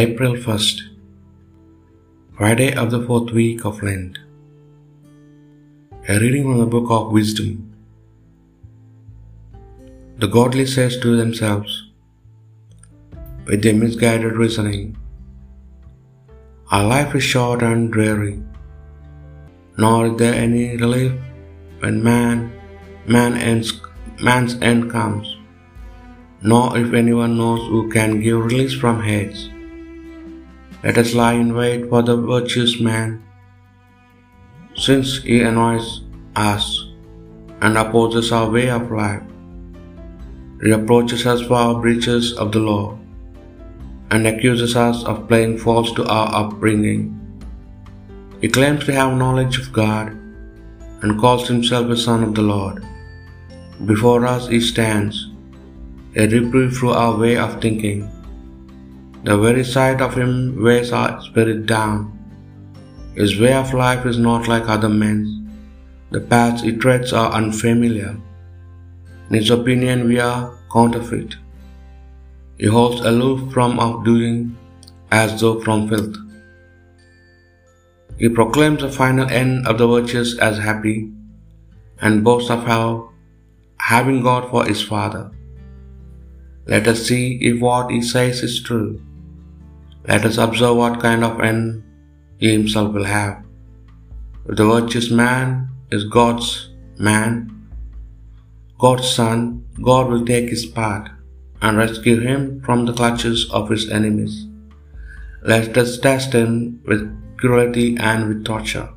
April 1st, Friday of the fourth week of Lent. A reading from the book of Wisdom. The godly says to themselves, with their misguided reasoning, Our life is short and dreary, nor is there any relief when man, man ends, man's end comes, nor if anyone knows who can give release from Hades. Let us lie in wait for the virtuous man, since he annoys us and opposes our way of life, reproaches us for our breaches of the law, and accuses us of playing false to our upbringing. He claims to have knowledge of God and calls himself a son of the Lord. Before us he stands, a reproof through our way of thinking. The very sight of him weighs our spirit down. His way of life is not like other men's. The paths he treads are unfamiliar. In his opinion, we are counterfeit. He holds aloof from our doing as though from filth. He proclaims the final end of the virtuous as happy and boasts of how having God for his Father. Let us see if what he says is true. Let us observe what kind of end he himself will have. The virtuous man is God's man, God's son, God will take his part and rescue him from the clutches of his enemies. Let us test him with cruelty and with torture,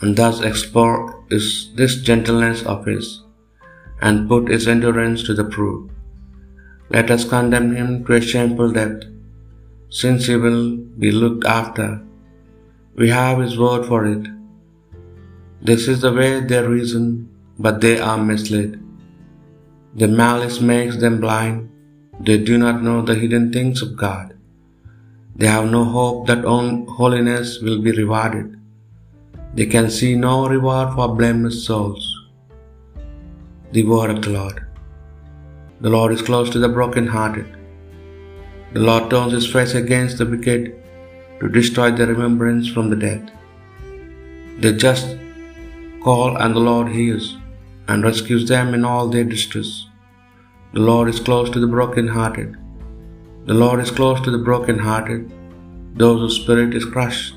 and thus explore is this gentleness of his, and put his endurance to the proof. Let us condemn him to a shameful death, since he will be looked after. We have his word for it. This is the way they reason, but they are misled. The malice makes them blind. They do not know the hidden things of God. They have no hope that holiness will be rewarded. They can see no reward for blameless souls. The word of the Lord. The Lord is close to the broken-hearted. The Lord turns his face against the wicked to destroy their remembrance from the dead. The just call and the Lord hears and rescues them in all their distress. The Lord is close to the broken-hearted. The Lord is close to the broken-hearted. Those whose spirit is crushed,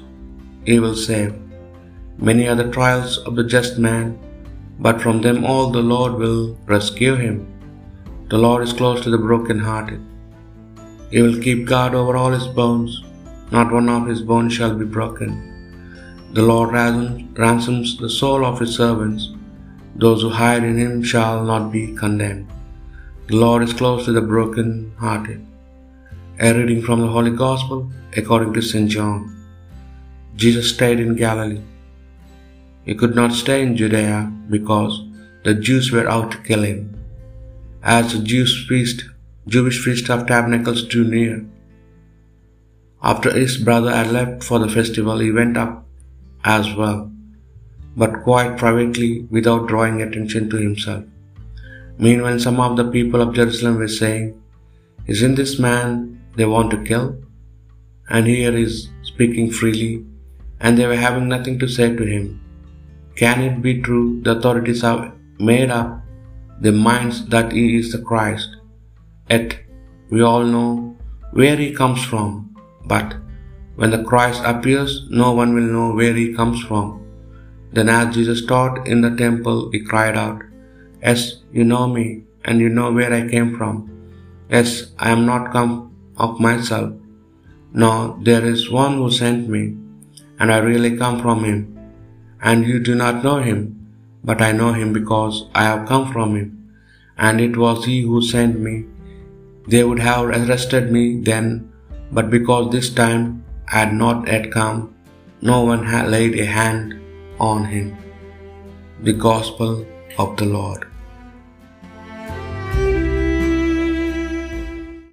he will save. Many are the trials of the just man, but from them all the Lord will rescue him. The Lord is close to the broken-hearted. He will keep guard over all his bones. Not one of his bones shall be broken. The Lord ransoms the soul of his servants. Those who hide in him shall not be condemned. The Lord is close to the broken-hearted. A reading from the Holy Gospel according to St. John. Jesus stayed in Galilee. He could not stay in Judea because the Jews were out to kill him. As the Jews feast, Jewish feast of tabernacles drew near. After his brother had left for the festival, he went up as well, but quite privately without drawing attention to himself. Meanwhile, some of the people of Jerusalem were saying, Isn't this man they want to kill? And here he is speaking freely, and they were having nothing to say to him. Can it be true the authorities have made up their minds that he is the Christ? Yet we all know where he comes from. But when the Christ appears, no one will know where he comes from. Then, as Jesus taught in the temple, he cried out, Yes, you know me, and you know where I came from. Yes, I am not come of myself. No, there is one who sent me, and I really come from him. And you do not know him, but I know him because I have come from him. And it was he who sent me. They would have arrested me then, but because this time I had not yet come, no one had laid a hand on him. The Gospel of the Lord.